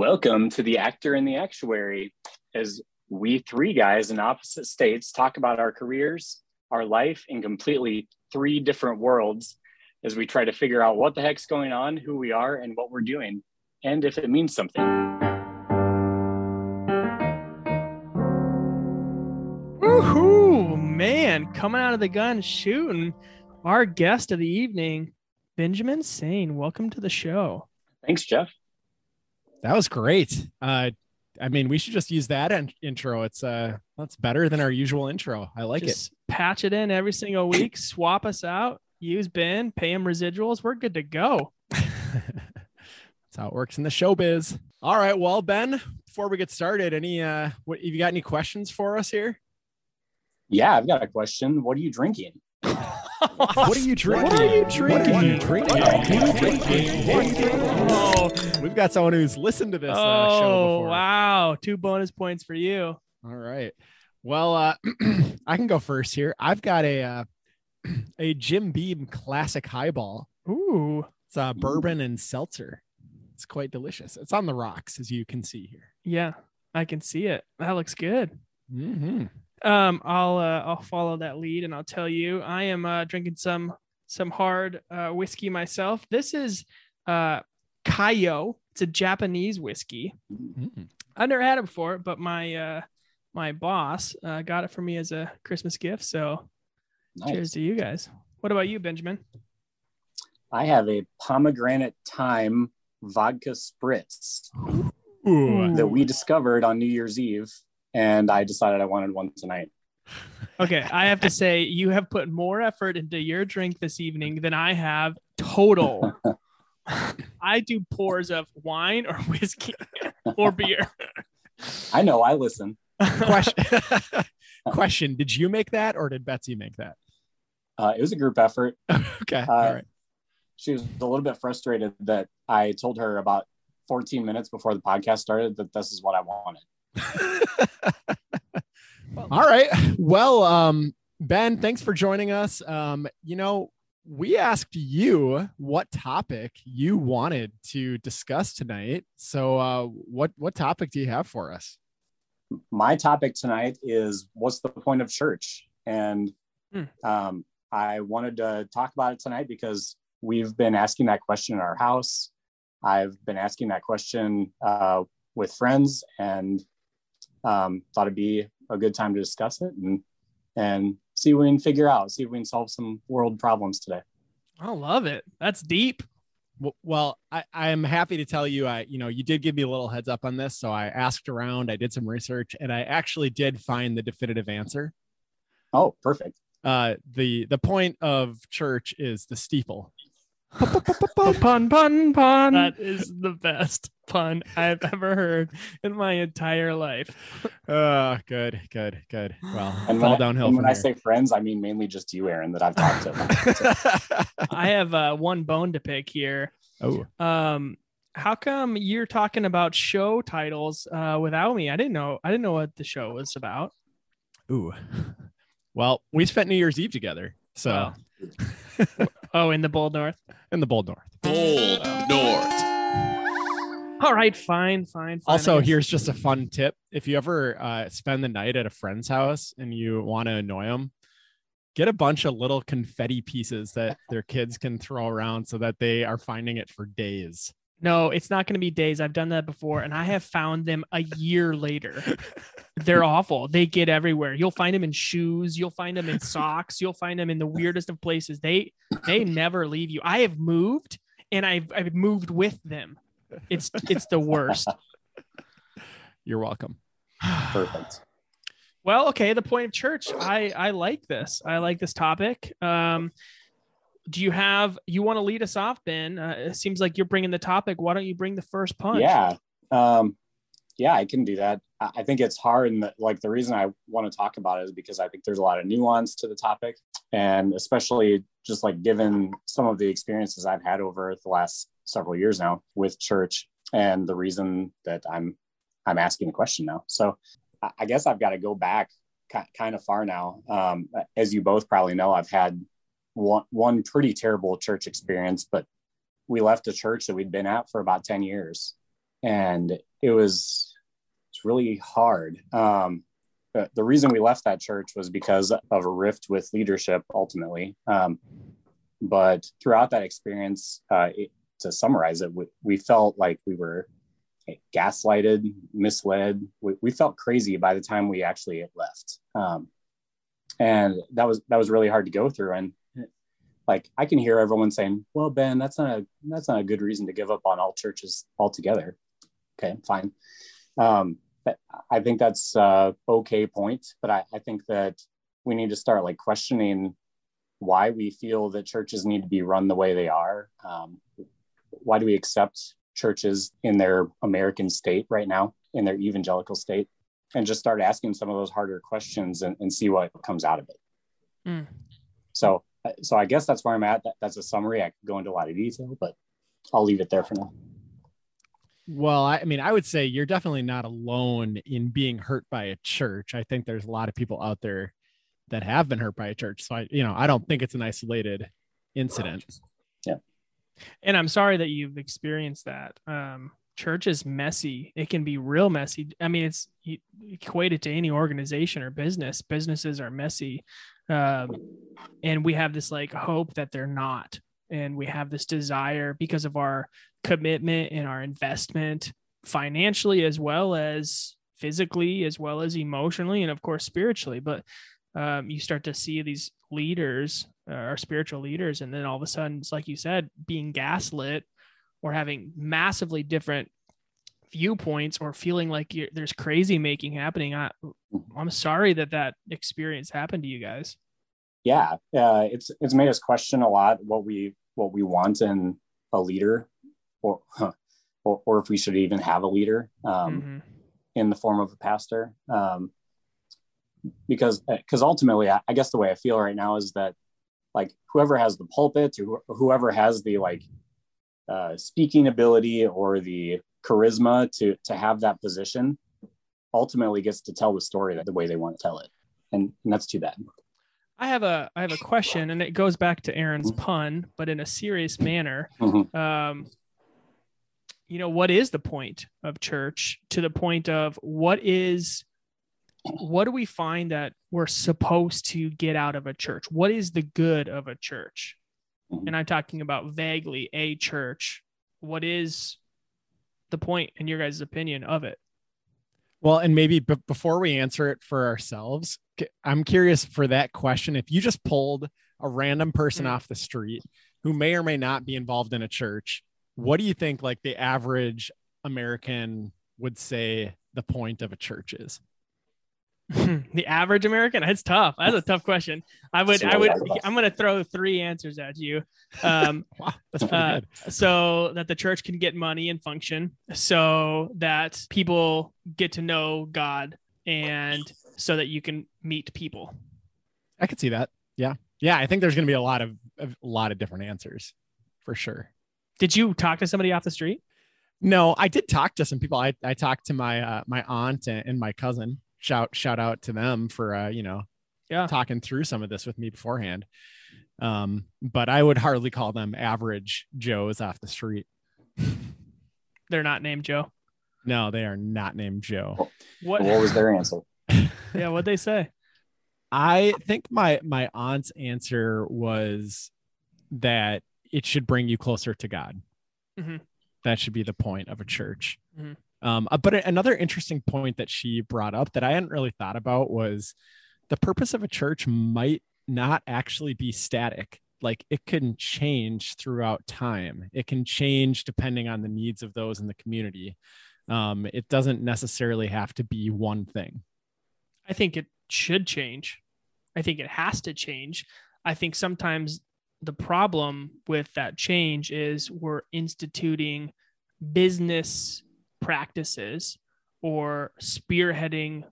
Welcome to the Actor and the Actuary, as we three guys in opposite states talk about our careers, our life in completely three different worlds as we try to figure out what the heck's going on, who we are, and what we're doing, and if it means something. Woohoo! Man, coming out of the gun shooting. Our guest of the evening, Benjamin Sane. Welcome to the show. Thanks, Jeff. That was great. Uh, I mean, we should just use that in- intro. It's uh, that's better than our usual intro. I like it. Patch it in every single week, swap us out, use Ben, pay him residuals. We're good to go. that's how it works in the showbiz. All right, well, Ben, before we get started, any uh, what have you got? Any questions for us here? Yeah, I've got a question. What are you drinking? What are you drinking? What are you What are you drinking? drinking? Oh, We've got someone who's listened to this uh, show oh before. wow. Two bonus points for you. All right. Well, uh, I can go first here. I've got a uh, a Jim Beam classic highball. Ooh. It's uh, bourbon and seltzer. It's quite delicious. It's on the rocks, as you can see here. Yeah, I can see it. That looks good. Mm-hmm. Um, I'll uh, I'll follow that lead and I'll tell you I am uh, drinking some some hard uh, whiskey myself. This is uh, Kaiyo. It's a Japanese whiskey. Mm-hmm. I've never had it before, but my uh, my boss uh, got it for me as a Christmas gift. So Nice. cheers to you guys. What about you, Benjamin? I have a pomegranate thyme vodka spritz Ooh. that we discovered on New Year's Eve, and I decided I wanted one tonight. Okay, I have to say you have put more effort into your drink this evening than I have total. I do pours of wine or whiskey or beer. I know, I listen. Question. Question: Did you make that, or did Betsy make that? Uh, it was a group effort. Okay. Uh, All right. She was a little bit frustrated that I told her about 14 minutes before the podcast started that this is what I wanted. All right. Well, um, Ben, thanks for joining us. Um, you know, we asked you what topic you wanted to discuss tonight. So, uh, what what topic do you have for us? my topic tonight is what's the point of church and Hmm. um, i wanted to talk about it tonight because we've been asking that question in our house i've been asking that question uh, with friends and um, thought it'd be a good time to discuss it and and see what we can figure out see if we can solve some world problems today I love it. That's deep. Well, I, I'm happy to tell you, I, you know, you did give me a little heads up on this. So I asked around, I did some research, and I actually did find the definitive answer. oh perfect Uh, the the point of church is the steeple. Pun, pun, pun. That is the best pun I've ever heard in my entire life. Uh, good, good, good. Well, and fall when, I, downhill and from when i say friends i mean mainly just you aaron that i've talked to I have uh, one bone to pick here. oh, Um, how come you're talking about show titles uh, without me? I didn't know. I didn't know what the show was about. ooh. Well, we spent New Year's Eve together, so Wow. Oh, in the Bold North. in the Bold North. Bold North. All right, fine, fine. fine Also, here's just a fun tip: if you ever uh, spend the night at a friend's house and you want to annoy them, get a bunch of little confetti pieces that their kids can throw around so that they are finding it for days. No, it's not going to be days. I've done that before, and I have found them a year later. They're awful. They get everywhere. You'll find them in shoes. You'll find them in socks. You'll find them in the weirdest of places. They they never leave you. I have moved, and I've I've moved with them. It's it's the worst. You're welcome. perfect Well, okay. The point of church. I I like this. I like this topic. Um, do you have you want to lead us off, Ben? Uh, it seems like you're bringing the topic. Why don't you bring the first punch? Yeah. Um, yeah, I can do that. I I think it's hard. And the, like the reason I want to talk about it is because I think there's a lot of nuance to the topic. And especially just like given some of the experiences I've had over the last several years now with church and the reason that I'm I'm asking the question now. So I- guess I've got to go back kind of far now. Um, as you both probably know, I've had one, one pretty terrible church experience, but we left a church that we'd been at for about 10 years and it was it's really hard. Um, the reason we left that church was because of a rift with leadership ultimately. Um, but throughout that experience, uh, it, to summarize it, we, we, felt like we were gaslighted, misled. We, we, felt crazy by the time we actually left. Um, and that was, that was really hard to go through. And like, I can hear everyone saying, well, Ben, that's not a, that's not a good reason to give up on all churches altogether. Okay, fine. Um, I think that's a okay point, but I, I think that we need to start like questioning why we feel that churches need to be run the way they are. Um, why do we accept churches in their American state right now, in their evangelical state, and just start asking some of those harder questions and, and see what comes out of it. Mm. So, so I guess that's where I'm at. That, that's a summary. I could go into a lot of detail, but I'll leave it there for now. Well, I, I mean, I would say you're definitely not alone in being hurt by a church. I think there's a lot of people out there that have been hurt by a church. So I, you know, I don't think it's an isolated incident. Yeah. And I'm sorry that you've experienced that. Um, church is messy. It can be real messy. I mean, it's you equate it to any organization or business. Businesses are messy. Um, and we have this like hope that they're not and we have this desire because of our commitment and our investment financially as well as physically as well as emotionally and of course spiritually. But um, you start to see these leaders uh, our spiritual leaders and then all of a sudden it's like you said being gaslit or having massively different viewpoints or feeling like there's crazy making happening. I, i'm sorry that that experience happened to you guys. Yeah uh, it's it's made us question a lot what we what we want in a leader or or, or if we should even have a leader um, mm-hmm. in the form of a pastor um, because because ultimately I, I, guess the way i feel right now is that like whoever has the pulpit or whoever has the like uh, speaking ability or the charisma to to have that position ultimately gets to tell the story that the way they want to tell it and, and that's too bad I have a I have a question, and it goes back to Aaron's mm-hmm. pun, but in a serious manner. Mm-hmm. Um, you know, what is the point of church? To the point of what is what do we find that we're supposed to get out of a church? What is the good of a church? Mm-hmm. And I'm talking about vaguely a church. What is the point, in your guys' opinion, of it? Well, and maybe b- before we answer it for ourselves, I'm curious for that question. If you just pulled a random person mm-hmm. off the street who may or may not be involved in a church, what do you think like the average American would say the point of a church is? the average American? It's tough. That's a tough question. I would, I would, I'm going to throw three answers at you. Um, wow, that's pretty uh, good. So that the church can get money and function, so that people get to know God, and so that you can meet people. I could see that. Yeah, yeah. I think there's going to be a lot of a lot of different answers, for sure. Did you talk to somebody off the street? No, I did talk to some people. I, I talked to my uh, my aunt and, and my cousin shout shout out to them for uh, you know yeah talking through some of this with me beforehand. Um, but I would hardly call them average Joes off the street. They're not named Joe. No, they are not named Joe. What what was their answer? yeah, what'd they say? I think my my aunt's answer was that it should bring you closer to God. Mm-hmm. That should be the point of a church. Mm-hmm. Um, uh, but another interesting point that she brought up that I hadn't really thought about was the purpose of a church might not actually be static. Like it can change throughout time. It can change depending on the needs of those in the community. Um, it doesn't necessarily have to be one thing. I think it should change. I think it has to change. I think sometimes the problem with that change is we're instituting business practices or spearheading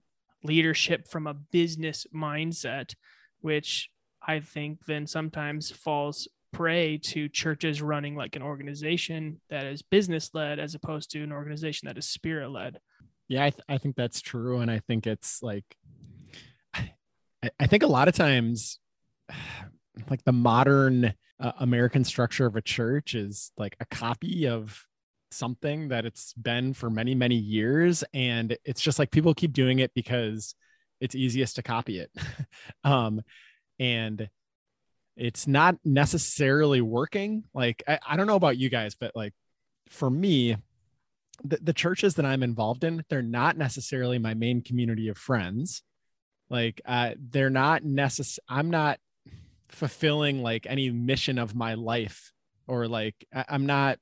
leadership from a business mindset, which I think then sometimes falls prey to churches running like an organization that is business led as opposed to an organization that is spirit led. Yeah, I, th- I think that's true. And I think it's like, I, I think a lot of times, like the modern uh, American structure of a church is like a copy of something that it's been for many, many years. And it's just like people keep doing it because it's easiest to copy it. um, and it's not necessarily working. Like, I, I don't know about you guys, but like for me, the, the churches that I'm involved in, they're not necessarily my main community of friends. Like, uh, they're not necessary. I'm not fulfilling like any mission of my life or like I'm not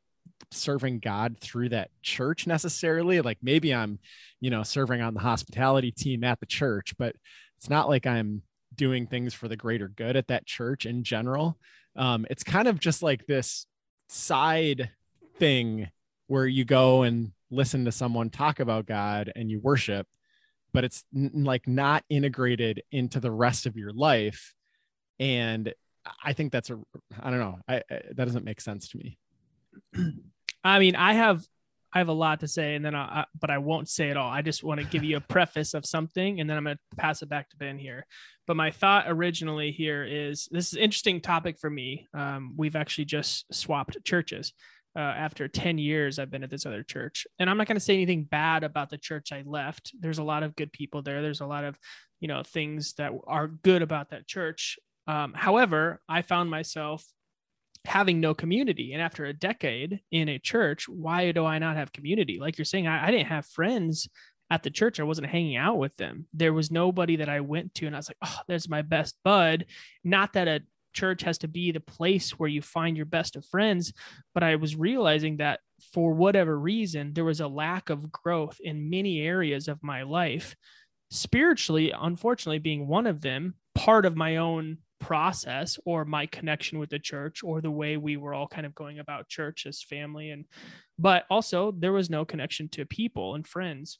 serving God through that church necessarily. Like maybe I'm, you know, serving on the hospitality team at the church, but it's not like I'm doing things for the greater good at that church in general. Um, it's kind of just like this side thing where you go and listen to someone talk about God and you worship, but it's n- like not integrated into the rest of your life. And I think that's a, I don't know, I, I that doesn't make sense to me. I mean, I have I have a lot to say, and then I, I but I won't say it all. I just want to give you a preface of something, and then I'm going to pass it back to Ben here. But my thought originally here is this is interesting topic for me. Um, we've actually just swapped churches. Uh, after 10 years, I've been at this other church. And I'm not going to say anything bad about the church I left. There's a lot of good people there. There's a lot of, you know, things that are good about that church. Um, however, I found myself having no community. And after a decade in a church, why do I not have community? Like you're saying, I, I, didn't have friends at the church. I wasn't hanging out with them. There was nobody that I went to and I was like, oh, there's my best bud. Not that a church has to be the place where you find your best of friends, but I was realizing that for whatever reason, there was a lack of growth in many areas of my life. Spiritually, unfortunately, being one of them, part of my own process or my connection with the church or the way we were all kind of going about church as family and but also there was no connection to people and friends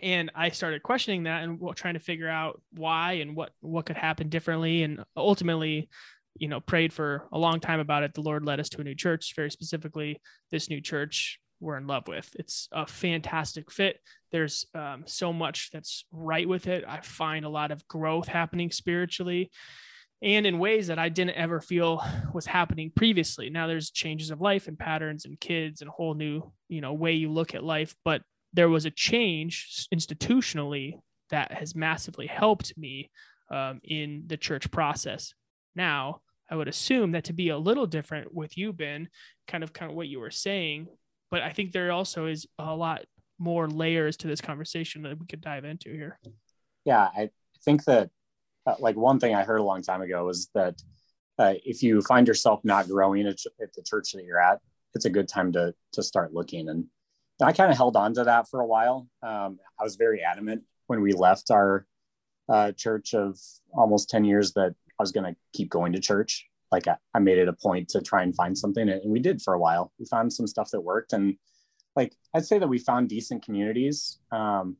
and i started questioning that and trying to figure out why and what what could happen differently and ultimately you know prayed for a long time about it the lord led us to a new church very specifically this new church we're in love with. It's a fantastic fit. There's um, so much that's right with it. I find a lot of growth happening spiritually and in ways that I didn't ever feel was happening previously. Now there's changes of life and patterns and kids and a whole new, you know, way you look at life, but there was a change institutionally that has massively helped me um, in the church process. Now, I would assume that to be a little different with you, Ben, kind of kind of what you were saying, but I think there also is a lot more layers to this conversation that we could dive into here. Yeah, I think that uh, like one thing I heard a long time ago was that uh, if you find yourself not growing at, at, the church that you're at, it's a good time to to start looking. And I kind of held on to that for a while. Um, I was very adamant when we left our uh, church of almost 10 years that I was going to keep going to church. Like I, I, made it a point to try and find something, and we did for a while. We found some stuff that worked, and like I'd say that we found decent communities, um,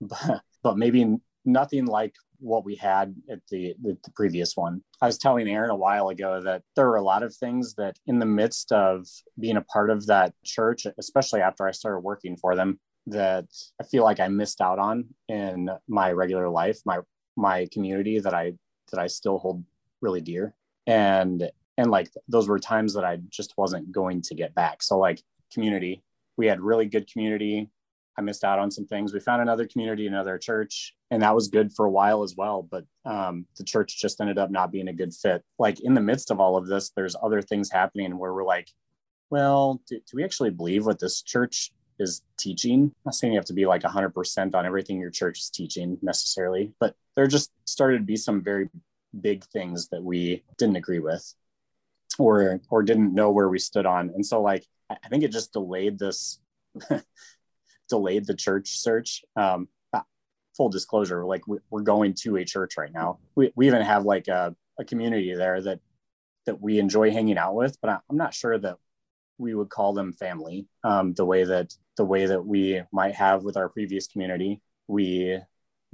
but, but maybe nothing like what we had at the, the, the previous one. I was telling Aaron a while ago that there were a lot of things that in the midst of being a part of that church, especially after I started working for them, that I feel like I missed out on in my regular life, my my community that I that I still hold really dear. And and like those were times that I just wasn't going to get back. So like community, we had really good community I missed out on some things. We found another community, another church, and that was good for a while as well. But um, the church just ended up not being a good fit. Like in the midst of all of this, there's other things happening where we're like, well, do, do we actually believe what this church is teaching? I'm not saying you have to be like 100% on everything your church is teaching necessarily, but there just started to be some very big things that we didn't agree with or or didn't know where we stood on and so like i think it just delayed this delayed the church search. Um, uh, full disclosure, like we're going to a church right now. We, we even have like a, a community there that that we enjoy hanging out with, but I'm not sure that we would call them family um, the way that the way that we might have with our previous community. We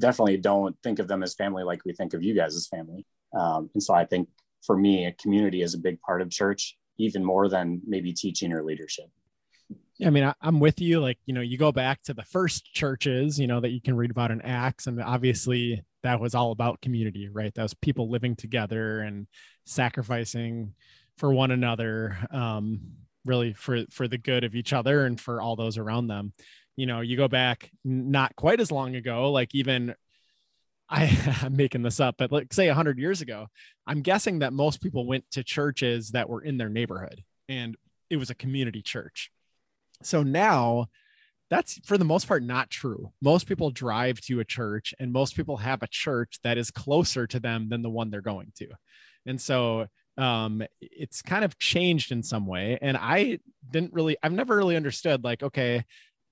definitely don't think of them as family like we think of you guys as family. Um, and so I think for me, a community is a big part of church, even more than maybe teaching or leadership. I mean, I, am with you. Like, you know, you go back to the first churches, you know, that you can read about in Acts, and obviously that was all about community, right? That was people living together and sacrificing for one another. Um, really for for the good of each other and for all those around them you know you go back not quite as long ago like even I, I'm making this up, but like say 100 years ago, I'm guessing that most people went to churches that were in their neighborhood and it was a community church. So now that's for the most part not true. Most people drive to a church and most people have a church that is closer to them than the one they're going to. And so um it's kind of changed in some way and I didn't really I've never really understood like okay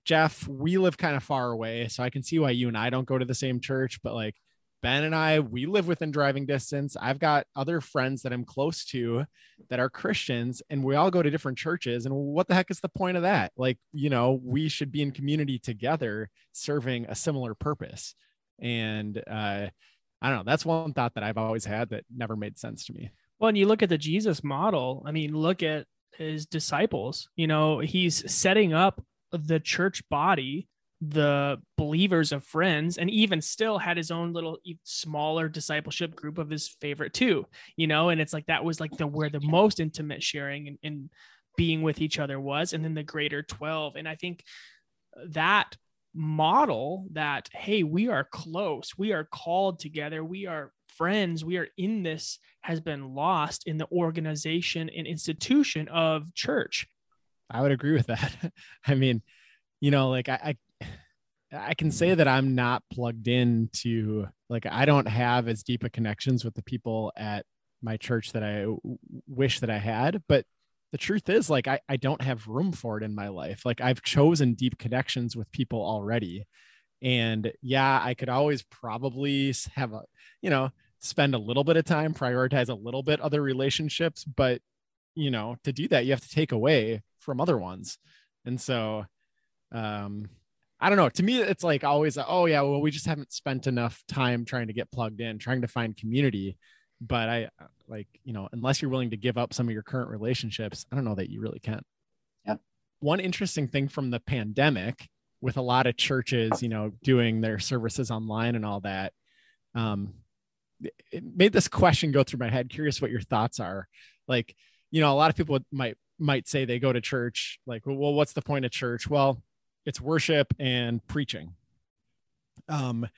Jeff, we live kind of far away, so I can see why you and I don't go to the same church, but like Ben and I, we live within driving distance. I've got other friends that I'm close to that are Christians, and we all go to different churches. And what the heck is the point of that? Like, you know, we should be in community together serving a similar purpose. And uh, I don't know. That's one thought that I've always had that never made sense to me. Well, and you look at the Jesus model, I mean, look at his disciples. You know, he's setting up the church body the believers of friends and even still had his own little smaller discipleship group of his favorite two you know? And it's like that was like the where the most intimate sharing and, and being with each other was and then the greater 12 and i think that model that hey we are close we are called together we are friends we are in this has been lost in the organization and institution of church. I would agree with that. I mean you know like I, I can say that I'm not plugged in to like I don't have as deep a connections with the people at my church that I w- wish that I had, but the truth is like I, I don't have room for it in my life. Like I've chosen deep connections with people already. And yeah, I could always probably have a, you know, spend a little bit of time, prioritize a little bit other relationships, but you know, to do that, you have to take away from other ones. And so um I don't know. To me, it's like always, oh yeah, well, we just haven't spent enough time trying to get plugged in, trying to find community. But I like, you know, unless you're willing to give up some of your current relationships, I don't know that you really can. Yeah. One interesting thing from the pandemic, with a lot of churches, you know, doing their services online and all that, um, it made this question go through my head. Curious what your thoughts are. Like, you know, a lot of people might might say they go to church. Like, well, what's the point of church? Well, it's worship and preaching. Um,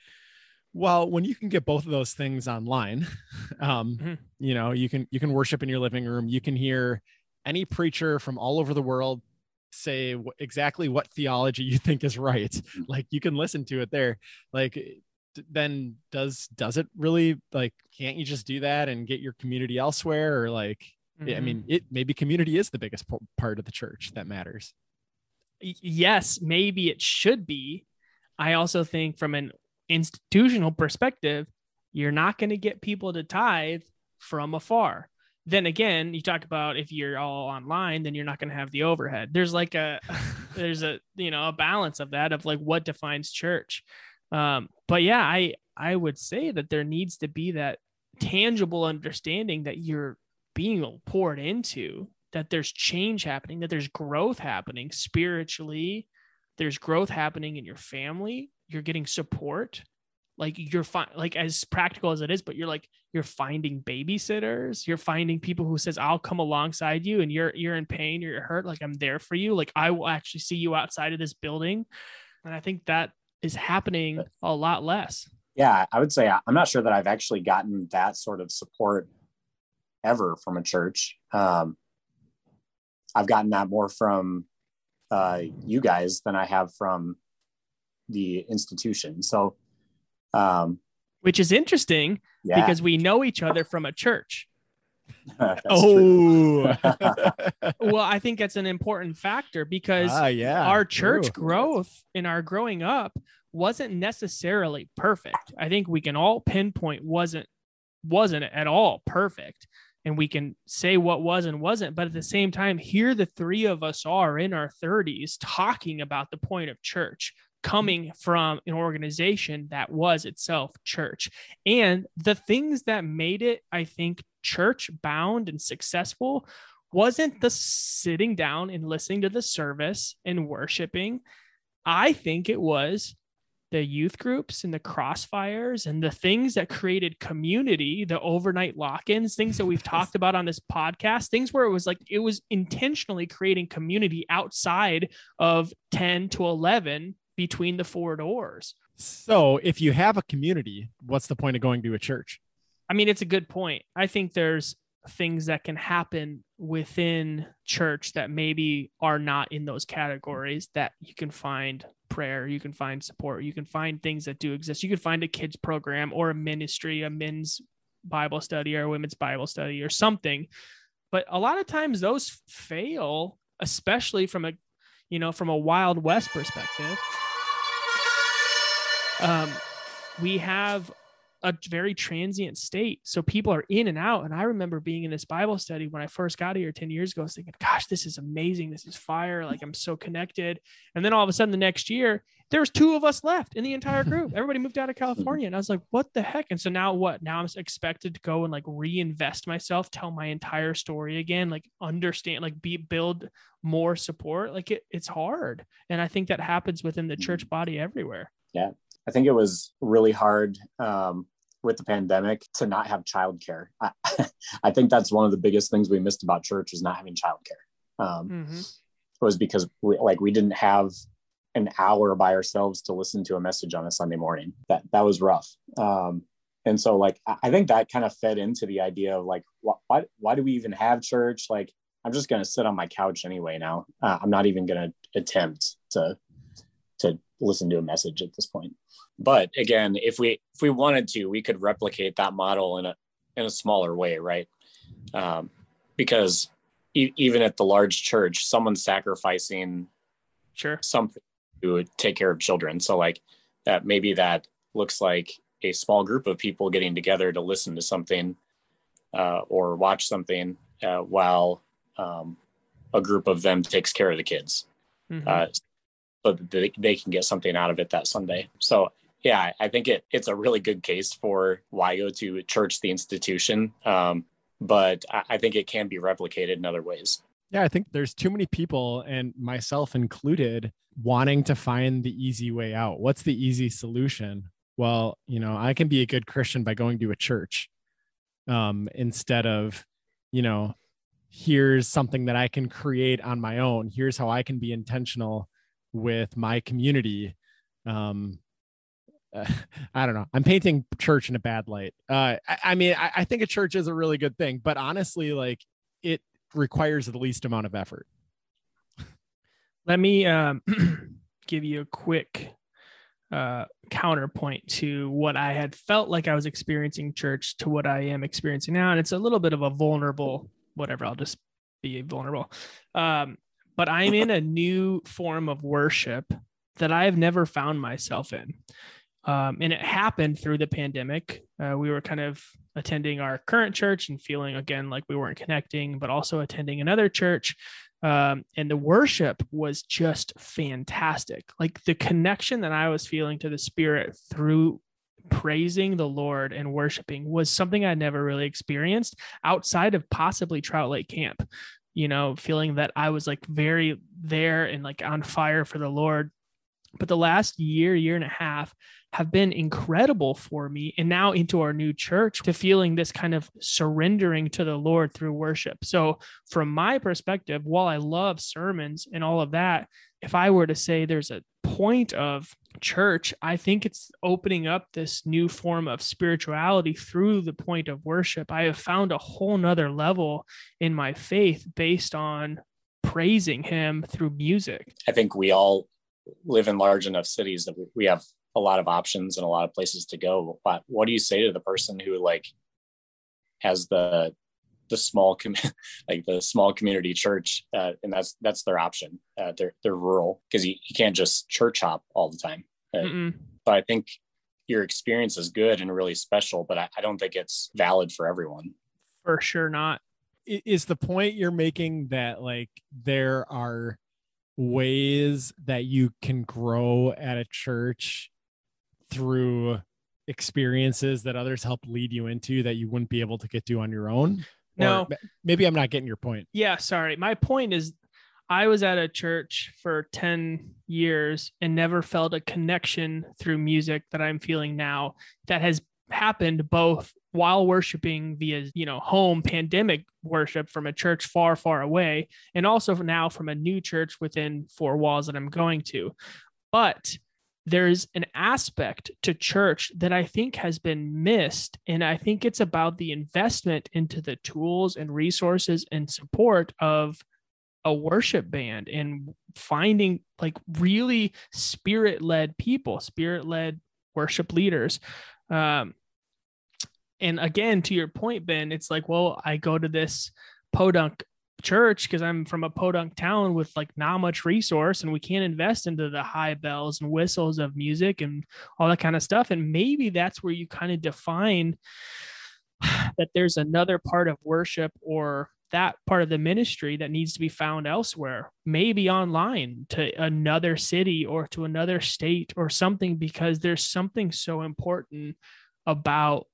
well, when you can get both of those things online, um, mm-hmm. you know, you can you can worship in your living room. You can hear any preacher from all over the world say w- exactly what theology you think is right. Mm-hmm. Like you can listen to it there. Like then does does it really like can't you just do that and get your community elsewhere or like mm-hmm. I mean it maybe community is the biggest part of the church that matters yes, maybe it should be. I also think from an institutional perspective, you're not going to get people to tithe from afar. Then again, you talk about if you're all online, then you're not going to have the overhead. There's like a, there's a, you know, a balance of that of like what defines church. Um, but yeah, I, I would say that there needs to be that tangible understanding that you're being poured into that there's change happening, that there's growth happening spiritually, there's growth happening in your family, you're getting support. Like you're fine, like as practical as it is, but you're like you're finding babysitters, you're finding people who says, I'll come alongside you and you're you're in pain, you're hurt, like I'm there for you. Like I will actually see you outside of this building. And I think that is happening a lot less. Yeah, I would say I'm not sure that I've actually gotten that sort of support ever from a church. Um, I've gotten that more from uh, you guys than I have from the institution. So, um, which is interesting yeah. because we know each other from a church. oh, well, I think that's an important factor because ah, yeah, our church true. growth in our growing up wasn't necessarily perfect. I think we can all pinpoint wasn't wasn't at all perfect and we can say what was and wasn't. But at the same time, here the three of us are in our 30s talking about the point of church coming from an organization that was itself church. And the things that made it, I think, church bound and successful wasn't the sitting down and listening to the service and worshiping. I think it was the youth groups and the crossfires and the things that created community, the overnight lock ins, things that we've talked about on this podcast, things where it was like it was intentionally creating community outside of 10 to 11 between the four doors. So if you have a community, what's the point of going to a church? I mean, it's a good point. I think there's things that can happen within church that maybe are not in those categories that you can find prayer, you can find support, you can find things that do exist. You can find a kids program or a ministry, a men's Bible study or a women's Bible study or something. But a lot of times those fail, especially from a you know, from a Wild West perspective. Um, we have a very transient state. So people are in and out. And I remember being in this Bible study when I first got here 10 years ago, I was thinking, gosh, this is amazing. This is fire. Like I'm so connected. And then all of a sudden the next year, there was two of us left in the entire group. Everybody moved out of hmm. California. And I was like, what the heck? And so now what? Now I'm expected to go and like reinvest myself, tell my entire story again, like understand, like be build more support. Like it, it's hard. And I think that happens within the church mm. body everywhere. Yeah. I think it was really hard um, with the pandemic to not have childcare. I, I think that's one of the biggest things we missed about church was not having childcare. Um, mm-hmm. It was because we, like we didn't have an hour by ourselves to listen to a message on a Sunday morning. That that was rough. Um, and so like I think that kind of fed into the idea of like why why do we even have church? Like I'm just gonna sit on my couch anyway now. Uh, I'm not even gonna attempt to listen to a message at this point. But again, if we if we wanted to, we could replicate that model in a in a smaller way, right? Um, because e- even at the large church, someone's sacrificing sure something to take care of children. So like that maybe that looks like a small group of people getting together to listen to something uh, or watch something uh, while um, a group of them takes care of the kids. Mm-hmm. Uh, so that they, they can get something out of it that Sunday. So yeah, I think it it's a really good case for why go to church, the institution. Um, but I, I think it can be replicated in other ways. Yeah, I think there's too many people, and myself included, wanting to find the easy way out. What's the easy solution? Well, you know, I can be a good Christian by going to a church um, instead of, you know, here's something that I can create on my own. Here's how I can be intentional with my community. Um, uh, I don't know. I'm painting church in a bad light. Uh, I, I, mean, I, I think a church is a really good thing, but honestly, like it requires the least amount of effort. Let me um, give you a quick uh, counterpoint to what I had felt like I was experiencing church to what I am experiencing now. And it's a little bit of a vulnerable, whatever, I'll just be vulnerable. Um, but I'm in a new form of worship that I have never found myself in. Um, and it happened through the pandemic. Uh, we were kind of attending our current church and feeling again like we weren't connecting, but also attending another church. Um, and the worship was just fantastic. Like the connection that I was feeling to the Spirit through praising the Lord and worshiping was something I never really experienced outside of possibly Trout Lake Camp. You know, feeling that I was like very there and like on fire for the Lord but the last year, year and a half have been incredible for me. And now into our new church to feeling this kind of surrendering to the Lord through worship. So, from my perspective, while I love sermons and all of that, if I were to say there's a point of church, I think it's opening up this new form of spirituality through the point of worship. I have found a whole nother level in my faith based on praising him through music. I think we all live in large enough cities that we have a lot of options and a lot of places to go. But what do you say to the person who like has the the small com- like the small community church uh, and that's that's their option uh, they're they're rural because you, you can't just church hop all the time. Uh, but i think your experience is good and really special but I, I don't think it's valid for everyone. For sure not. Is the point you're making that like there are ways that you can grow at a church through experiences that others help lead you into that you wouldn't be able to get to on your own? No. Maybe I'm not getting your point. Yeah, sorry. My point is I was at a church for 10 years and never felt a connection through music that I'm feeling now that has happened both while worshiping via you know home pandemic worship from a church far far away and also now from a new church within four walls that I'm going to but there's an aspect to church that I think has been missed. And I think it's about the investment into the tools and resources and support of a worship band and finding like really spirit led people, spirit led worship leaders. Um, and again, to your point, Ben, it's like, well, I go to this podunk church because I'm from a podunk town with like not much resource and we can't invest into the high bells and whistles of music and all that kind of stuff. And maybe that's where you kind of define that there's another part of worship or that part of the ministry that needs to be found elsewhere, maybe online to another city or to another state or something, because there's something so important about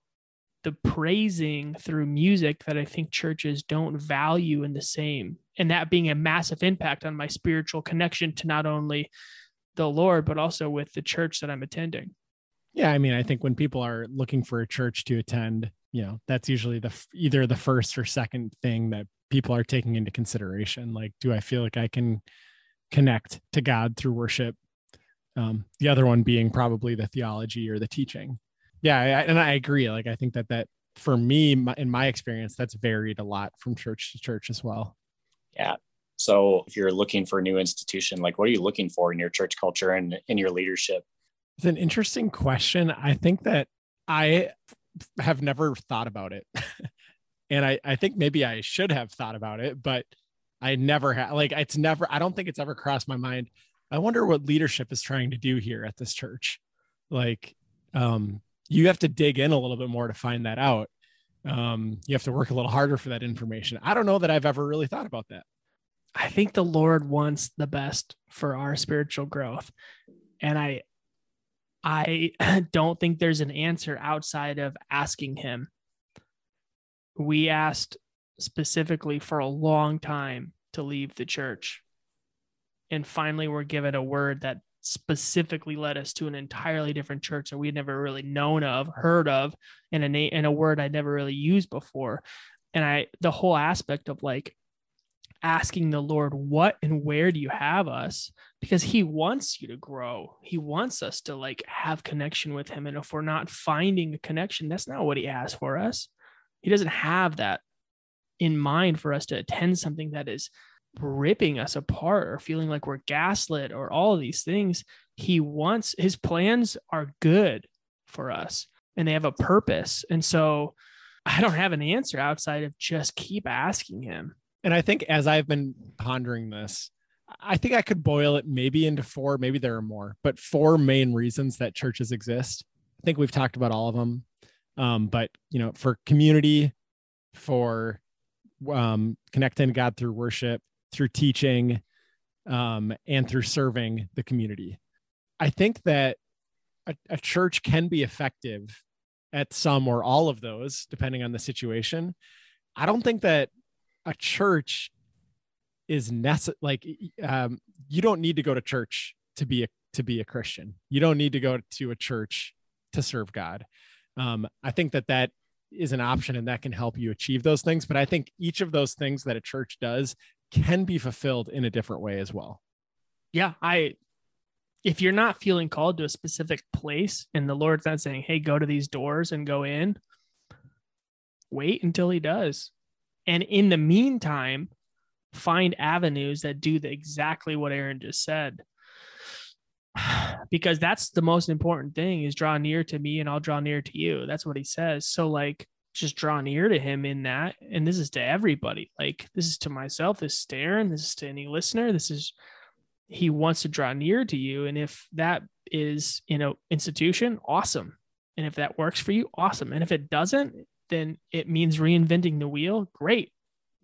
the praising through music that I think churches don't value in the same. And that being a massive impact on my spiritual connection to not only the Lord, but also with the church that I'm attending. Yeah. I mean, I think when people are looking for a church to attend, you know, that's usually the either the first or second thing that people are taking into consideration. Like, do I feel like I can connect to God through worship? Um, the other one being probably the theology or the teaching yeah I, and i agree like i think that that for me my, in my experience that's varied a lot from church to church as well. Yeah. So if you're looking for a new institution like what are you looking for in your church culture and in your leadership? It's an interesting question. I think that i have never thought about it. And I, I think maybe i should have thought about it but i never have like it's never i don't think it's ever crossed my mind. I wonder what leadership is trying to do here at this church. Like um you have to dig in a little bit more to find that out. Um, you have to work a little harder for that information. I don't know that I've ever really thought about that. I think the Lord wants the best for our spiritual growth. And I I don't think there's an answer outside of asking him. We asked specifically for a long time to leave the church. And finally we're given a word that specifically led us to an entirely different church that we had never really known of, heard of, and a name a word I'd never really used before. And I the whole aspect of like asking the Lord, what and where do you have us? Because he wants you to grow. He wants us to like have connection with him. And if we're not finding a connection, that's not what he has for us. He doesn't have that in mind for us to attend something that is ripping us apart or feeling like we're gaslit or all of these things. He wants his plans are good for us and they have a purpose. And so I don't have an answer outside of just keep asking him. And I think as I've been pondering this, I think I could boil it maybe into four, maybe there are more, but four main reasons that churches exist. I think we've talked about all of them. Um, but you know, for community, for um, connecting God through worship, through teaching um, and through serving the community. I think that a, a church can be effective at some or all of those, depending on the situation. I don't think that a church is necessary. Like, um, you don't need to go to church to be a to be a Christian. You don't need to go to a church to serve God. Um, I think that that is an option and that can help you achieve those things. But I think each of those things that a church does can be fulfilled in a different way as well. Yeah, I if you're not feeling called to a specific place and the Lord's not saying, "Hey, go to these doors and go in," wait until he does. And in the meantime, find avenues that do the, exactly what Aaron just said. because that's the most important thing is draw near to me and I'll draw near to you. That's what he says. So like just draw near to him in that. And this is to everybody. Like this is to myself, this is to Aaron, this is to any listener. This is he wants to draw near to you. And if that is, you know, institution, awesome. And if that works for you, awesome. And if it doesn't, then it means reinventing the wheel. Great.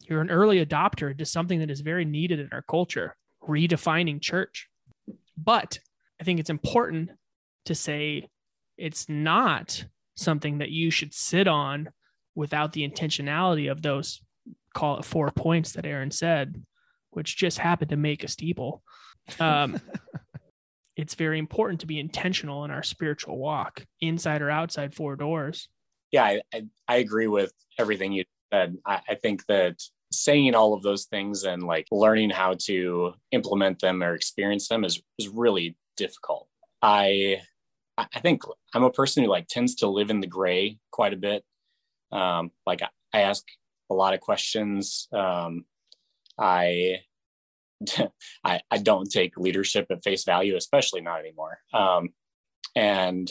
You're an early adopter to something that is very needed in our culture, redefining church. But I think it's important to say it's not something that you should sit on without the intentionality of those call it four points that Aaron said which just happened to make a steeple. Um, it's very important to be intentional in our spiritual walk, inside or outside four doors. Yeah, I, I, I agree with everything you said. I, I think that saying all of those things and like learning how to implement them or experience them is is really difficult. I I think I'm a person who like tends to live in the gray quite a bit. Um, like I ask a lot of questions. Um, I, I, I don't take leadership at face value, especially not anymore. Um, and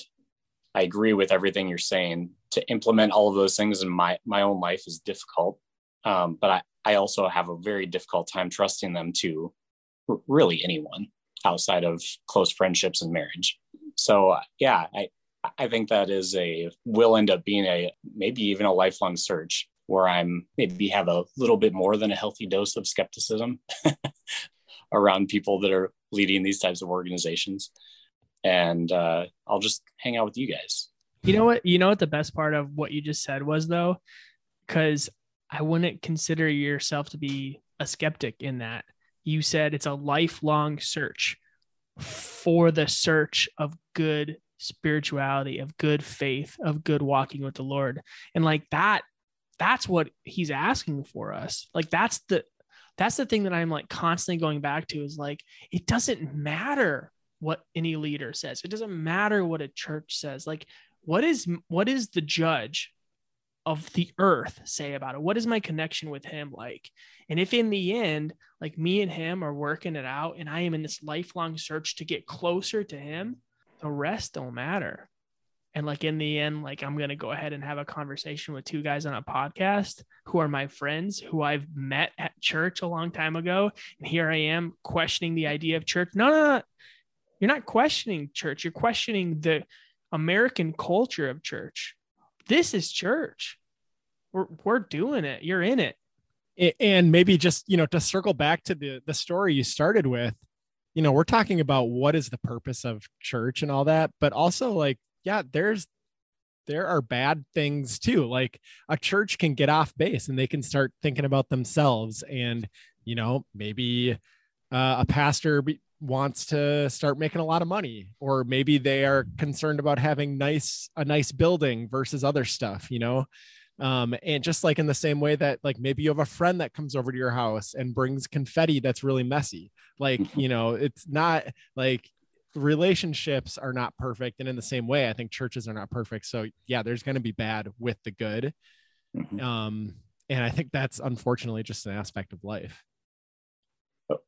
I agree with everything you're saying. To implement all of those things in my my own life is difficult, um, but I I also have a very difficult time trusting them to r- really anyone outside of close friendships and marriage. So yeah, I I think that is a will end up being a maybe even a lifelong search where I'm maybe have a little bit more than a healthy dose of skepticism around people that are leading these types of organizations. And uh, I'll just hang out with you guys. You know what? You know what the best part of what you just said was though, because I wouldn't consider yourself to be a skeptic in that. You said it's a lifelong search for the search of good spirituality, of good faith, of good walking with the Lord. And like that, that's what he's asking for us. Like that's the that's the thing that I'm like constantly going back to is like it doesn't matter what any leader says. It doesn't matter what a church says. Like what is what is the judge of the earth say about it? What is my connection with him like? And if in the end, like me and him are working it out and I am in this lifelong search to get closer to him, the rest don't matter. And like in the end, like I'm to go ahead and have a conversation with two guys on a podcast who are my friends who I've met at church a long time ago. And here I am questioning the idea of church. No, no, no. You're not questioning church. You're questioning the American culture of church. This is church. We're, we're doing it. You're in it. And maybe just, you know, to circle back to the, the story you started with, you know, we're talking about what is the purpose of church and all that, but also like, yeah, there's there are bad things too. Like a church can get off base and they can start thinking about themselves. And, you know, maybe uh, a pastor be, wants to start making a lot of money, or maybe they are concerned about having nice, a nice building versus other stuff, you know? Um, and just like in the same way that like maybe you have a friend that comes over to your house and brings confetti that's really messy. Like you know it's not like relationships are not perfect and in the same way i think churches are not perfect. So yeah there's going to be bad with the good mm-hmm. um and i think that's unfortunately just an aspect of life.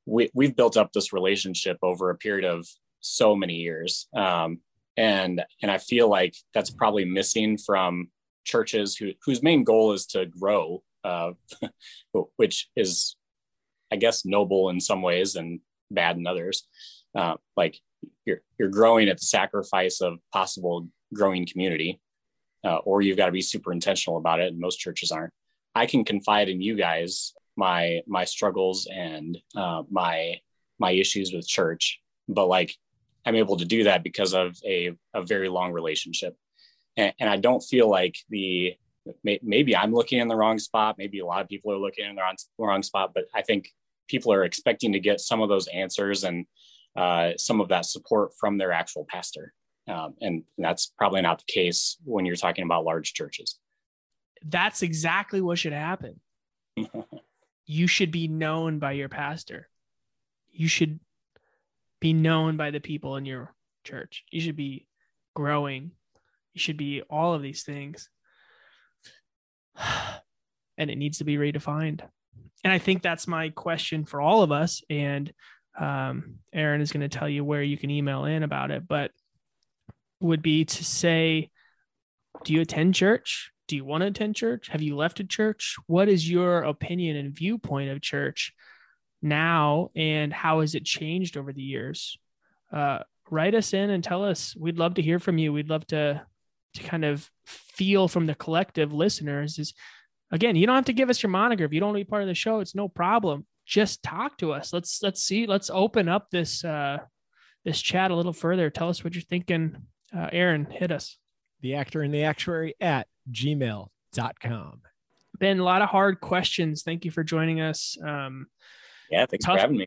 We, we've built up this relationship over a period of so many years um and and i feel like that's probably missing from churches who, whose main goal is to grow, uh, which is, I guess, noble in some ways and bad in others. Uh, like you're you're growing at the sacrifice of possible growing community, uh, or you've got to be super intentional about it. And most churches aren't. I can confide in you guys my my struggles and uh, my my issues with church, but like I'm able to do that because of a, a very long relationship and, and I don't feel like the maybe I'm looking in the wrong spot. Maybe a lot of people are looking in the wrong, wrong spot, but I think people are expecting to get some of those answers and uh, some of that support from their actual pastor. Um, and that's probably not the case when you're talking about large churches. That's exactly what should happen. you should be known by your pastor. You should be known by the people in your church. You should be growing you should be all of these things. and it needs to be redefined. And I think that's my question for all of us. And um, Aaron is going to tell you where you can email in about it, but would be to say, do you attend church? Do you want to attend church? Have you left a church? What is your opinion and viewpoint of church now? And how has it changed over the years? Uh, write us in and tell us. We'd love to hear from you. We'd love to to kind of feel from the collective listeners is again, you don't have to give us your moniker. If you don't want to be part of the show, it's no problem. Just talk to us. Let's let's see, let's open up this uh this chat a little further. Tell us what you're thinking. Uh, Aaron, hit us. The actor and the actuary at gmail.com. Been a lot of hard questions. Thank you for joining us. Um, Yeah, thanks Tough. for having me.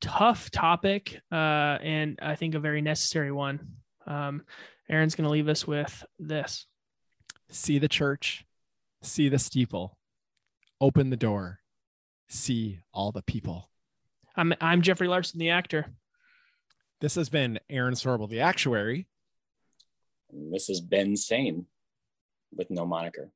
tough topic uh, and I think a very necessary one. Um, Aaron's going to leave us with this. See the church, see the steeple, open the door, see all the people. I'm I'm Jeffrey Larson, the actor. This has been Aaron Sorble, the actuary. And this is Ben Sane with no moniker.